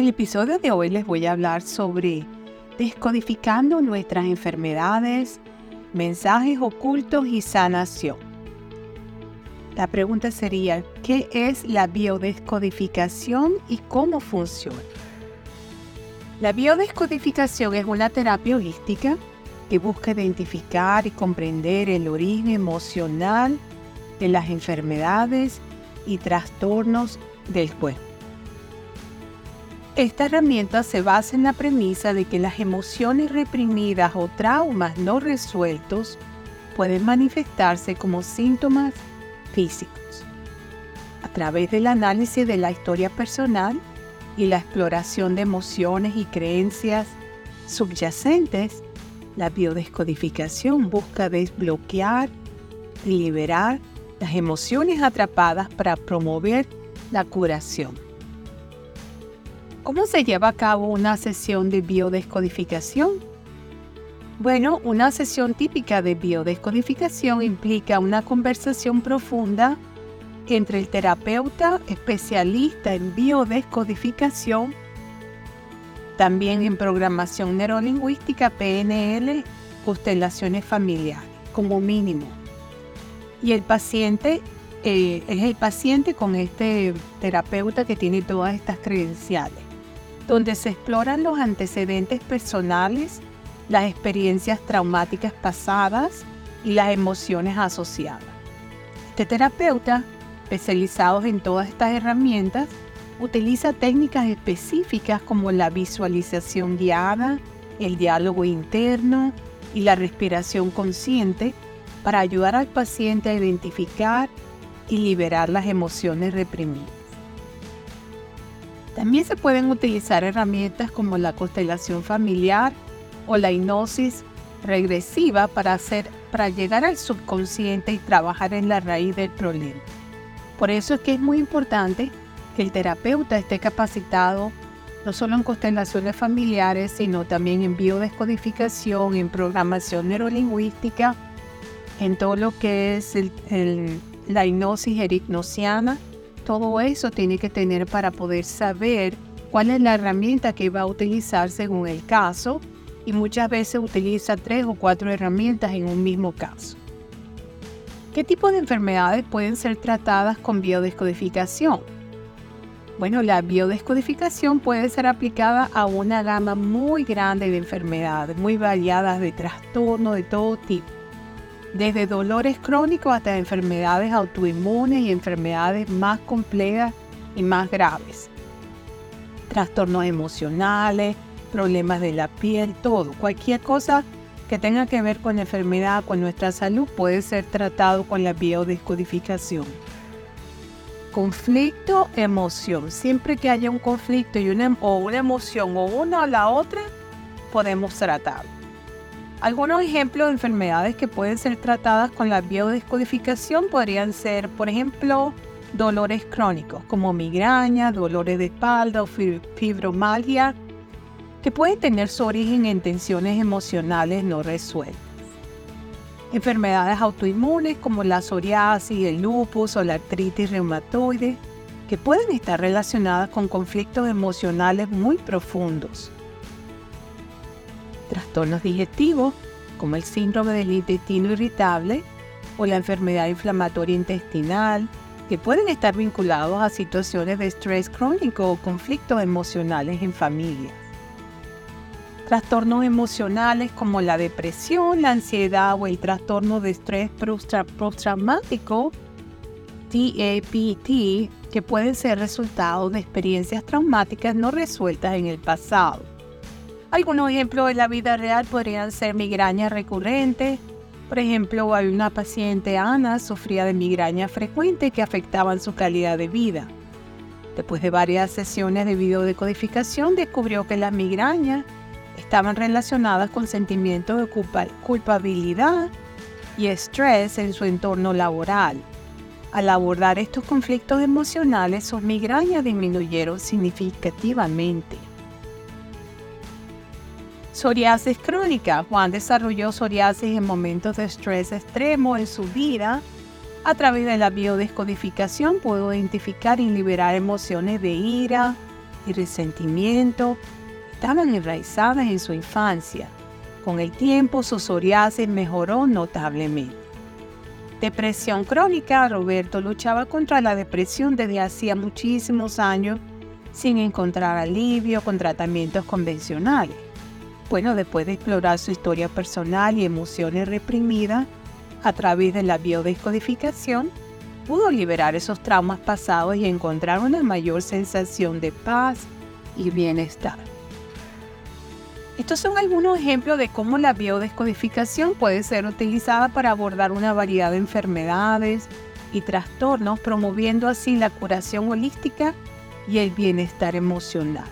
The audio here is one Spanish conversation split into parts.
el episodio de hoy les voy a hablar sobre descodificando nuestras enfermedades, mensajes ocultos y sanación. La pregunta sería, ¿qué es la biodescodificación y cómo funciona? La biodescodificación es una terapia holística que busca identificar y comprender el origen emocional de las enfermedades y trastornos del cuerpo. Esta herramienta se basa en la premisa de que las emociones reprimidas o traumas no resueltos pueden manifestarse como síntomas físicos. A través del análisis de la historia personal y la exploración de emociones y creencias subyacentes, la biodescodificación busca desbloquear y liberar las emociones atrapadas para promover la curación. ¿Cómo se lleva a cabo una sesión de biodescodificación? Bueno, una sesión típica de biodescodificación implica una conversación profunda entre el terapeuta especialista en biodescodificación, también en programación neurolingüística, PNL, constelaciones familiares, como mínimo. Y el paciente eh, es el paciente con este terapeuta que tiene todas estas credenciales donde se exploran los antecedentes personales, las experiencias traumáticas pasadas y las emociones asociadas. Este terapeuta, especializado en todas estas herramientas, utiliza técnicas específicas como la visualización guiada, el diálogo interno y la respiración consciente para ayudar al paciente a identificar y liberar las emociones reprimidas. También se pueden utilizar herramientas como la constelación familiar o la hipnosis regresiva para, hacer, para llegar al subconsciente y trabajar en la raíz del problema. Por eso es que es muy importante que el terapeuta esté capacitado no solo en constelaciones familiares, sino también en biodescodificación, en programación neurolingüística, en todo lo que es la hipnosis erignosiana todo eso tiene que tener para poder saber cuál es la herramienta que va a utilizar según el caso y muchas veces utiliza tres o cuatro herramientas en un mismo caso. ¿Qué tipo de enfermedades pueden ser tratadas con biodescodificación? Bueno, la biodescodificación puede ser aplicada a una gama muy grande de enfermedades, muy variadas de trastornos de todo tipo desde dolores crónicos hasta enfermedades autoinmunes y enfermedades más complejas y más graves. Trastornos emocionales, problemas de la piel, todo. Cualquier cosa que tenga que ver con la enfermedad, con nuestra salud, puede ser tratado con la biodescodificación. Conflicto, emoción. Siempre que haya un conflicto y una, o una emoción o una o la otra, podemos tratarlo. Algunos ejemplos de enfermedades que pueden ser tratadas con la biodescodificación podrían ser, por ejemplo, dolores crónicos como migraña, dolores de espalda o fibromialgia, que pueden tener su origen en tensiones emocionales no resueltas. Enfermedades autoinmunes como la psoriasis, el lupus o la artritis reumatoide, que pueden estar relacionadas con conflictos emocionales muy profundos trastornos digestivos como el síndrome del intestino irritable o la enfermedad inflamatoria intestinal, que pueden estar vinculados a situaciones de estrés crónico o conflictos emocionales en familias. Trastornos emocionales como la depresión, la ansiedad o el trastorno de estrés postraumático, TAPT, que pueden ser resultado de experiencias traumáticas no resueltas en el pasado. Algunos ejemplos de la vida real podrían ser migrañas recurrentes. Por ejemplo, hay una paciente, Ana, sufría de migraña frecuente que afectaban su calidad de vida. Después de varias sesiones de videodecodificación, descubrió que las migrañas estaban relacionadas con sentimientos de culpabilidad y estrés en su entorno laboral. Al abordar estos conflictos emocionales, sus migrañas disminuyeron significativamente. Psoriasis crónica. Juan desarrolló psoriasis en momentos de estrés extremo en su vida. A través de la biodescodificación pudo identificar y liberar emociones de ira, y resentimiento estaban enraizadas en su infancia. Con el tiempo su psoriasis mejoró notablemente. Depresión crónica. Roberto luchaba contra la depresión desde hacía muchísimos años sin encontrar alivio con tratamientos convencionales. Bueno, después de explorar su historia personal y emociones reprimidas a través de la biodescodificación, pudo liberar esos traumas pasados y encontrar una mayor sensación de paz y bienestar. Estos son algunos ejemplos de cómo la biodescodificación puede ser utilizada para abordar una variedad de enfermedades y trastornos, promoviendo así la curación holística y el bienestar emocional.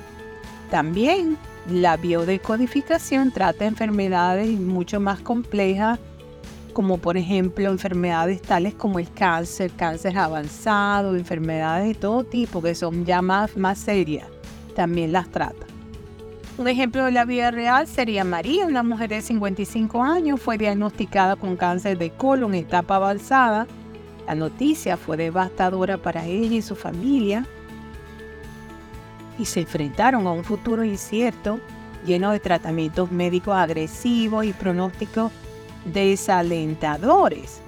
También la biodescodificación trata enfermedades mucho más complejas, como por ejemplo enfermedades tales como el cáncer, cáncer avanzado, enfermedades de todo tipo que son ya más, más serias. También las trata. Un ejemplo de la vida real sería María, una mujer de 55 años, fue diagnosticada con cáncer de colon en etapa avanzada. La noticia fue devastadora para ella y su familia y se enfrentaron a un futuro incierto, lleno de tratamientos médicos agresivos y pronósticos desalentadores.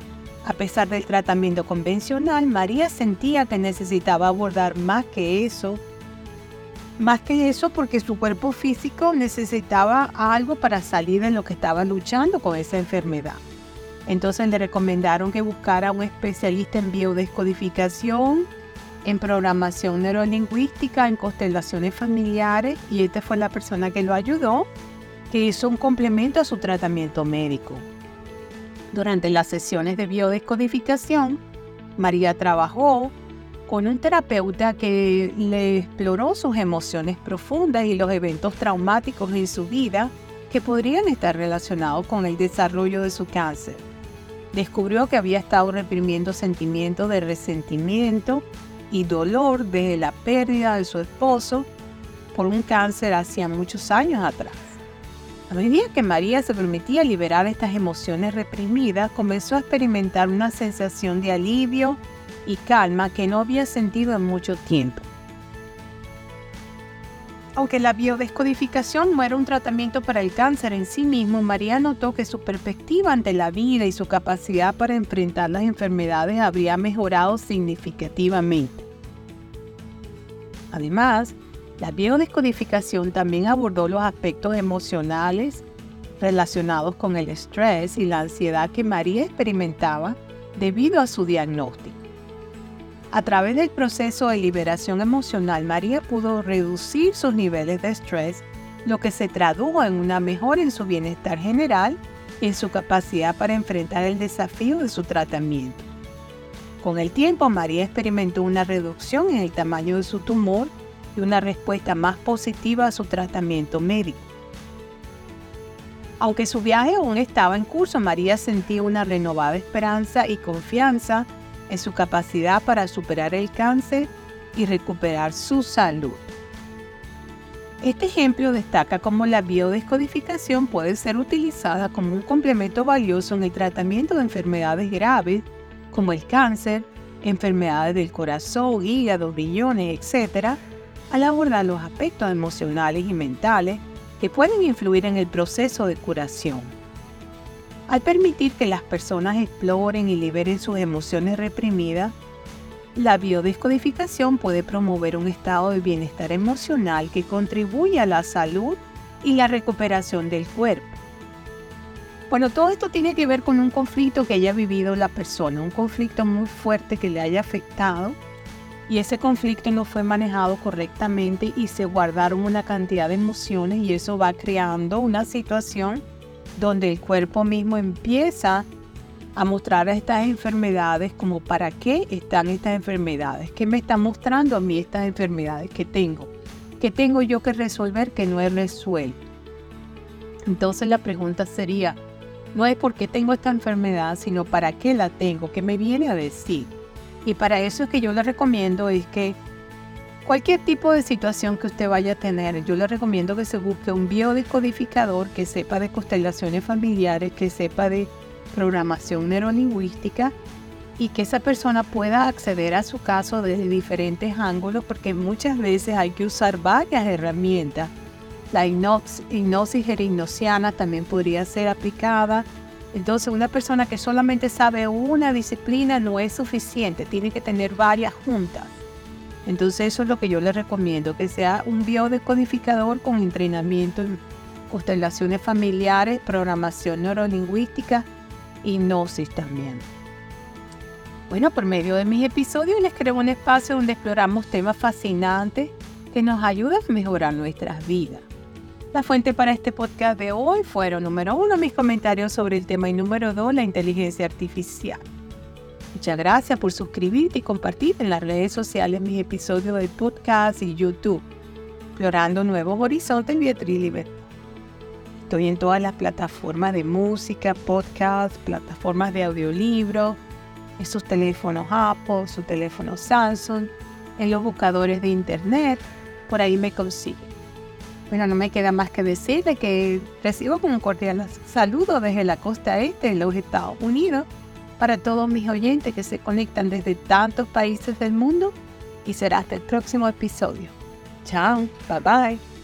A pesar del tratamiento convencional, María sentía que necesitaba abordar más que eso más que eso porque su cuerpo físico necesitaba algo para salir de lo que estaba luchando con esa enfermedad. Entonces le recomendaron que buscara a un especialista en biodescodificación, en programación neurolingüística, en constelaciones familiares y esta fue la persona que lo ayudó, que hizo un complemento a su tratamiento médico. Durante las sesiones de biodescodificación, María trabajó con un terapeuta que le exploró sus emociones profundas y los eventos traumáticos en su vida que podrían estar relacionados con el desarrollo de su cáncer. Descubrió que había estado reprimiendo sentimientos de resentimiento y dolor desde la pérdida de su esposo por un cáncer hacía muchos años atrás. A medida que María se permitía liberar estas emociones reprimidas, comenzó a experimentar una sensación de alivio y calma que no había sentido en mucho tiempo. Aunque la biodescodificación no era un tratamiento para el cáncer en sí mismo, María notó que su perspectiva ante la vida y su capacidad para enfrentar las enfermedades habría mejorado significativamente. Además, la biodescodificación también abordó los aspectos emocionales relacionados con el estrés y la ansiedad que María experimentaba debido a su diagnóstico. A través del proceso de liberación emocional, María pudo reducir sus niveles de estrés, lo que se tradujo en una mejora en su bienestar general y en su capacidad para enfrentar el desafío de su tratamiento. Con el tiempo, María experimentó una reducción en el tamaño de su tumor y una respuesta más positiva a su tratamiento médico. Aunque su viaje aún estaba en curso, María sentía una renovada esperanza y confianza en su capacidad para superar el cáncer y recuperar su salud. Este ejemplo destaca cómo la biodescodificación puede ser utilizada como un complemento valioso en el tratamiento de enfermedades graves como el cáncer, enfermedades del corazón, hígado, riñones, etc., al abordar los aspectos emocionales y mentales que pueden influir en el proceso de curación. Al permitir que las personas exploren y liberen sus emociones reprimidas, la biodescodificación puede promover un estado de bienestar emocional que contribuye a la salud y la recuperación del cuerpo. Bueno, todo esto tiene que ver con un conflicto que haya vivido la persona, un conflicto muy fuerte que le haya afectado y ese conflicto no fue manejado correctamente y se guardaron una cantidad de emociones y eso va creando una situación donde el cuerpo mismo empieza a mostrar a estas enfermedades como para qué están estas enfermedades, qué me están mostrando a mí estas enfermedades que tengo, qué tengo yo que resolver que no he resuelto. Entonces la pregunta sería, no es por qué tengo esta enfermedad, sino para qué la tengo, qué me viene a decir. Y para eso es que yo le recomiendo es que Cualquier tipo de situación que usted vaya a tener, yo le recomiendo que se busque un biodescodificador que sepa de constelaciones familiares, que sepa de programación neurolingüística y que esa persona pueda acceder a su caso desde diferentes ángulos porque muchas veces hay que usar varias herramientas. La hipnosis gerignosiana también podría ser aplicada. Entonces una persona que solamente sabe una disciplina no es suficiente, tiene que tener varias juntas. Entonces eso es lo que yo le recomiendo, que sea un biodecodificador con entrenamiento en constelaciones familiares, programación neurolingüística, hipnosis también. Bueno, por medio de mis episodios les creo un espacio donde exploramos temas fascinantes que nos ayudan a mejorar nuestras vidas. La fuente para este podcast de hoy fueron, número uno, mis comentarios sobre el tema y número dos, la inteligencia artificial. Muchas gracias por suscribirte y compartir en las redes sociales mis episodios de podcast y YouTube, explorando nuevos horizontes Beatriz Libertad. Estoy en todas las plataformas de música, podcast, plataformas de audiolibro, en sus teléfonos Apple, su teléfono Samsung, en los buscadores de internet, por ahí me consiguen. Bueno, no me queda más que decirle que recibo un cordial saludo desde la costa este de los Estados Unidos para todos mis oyentes que se conectan desde tantos países del mundo y será hasta el próximo episodio. Chao, bye bye.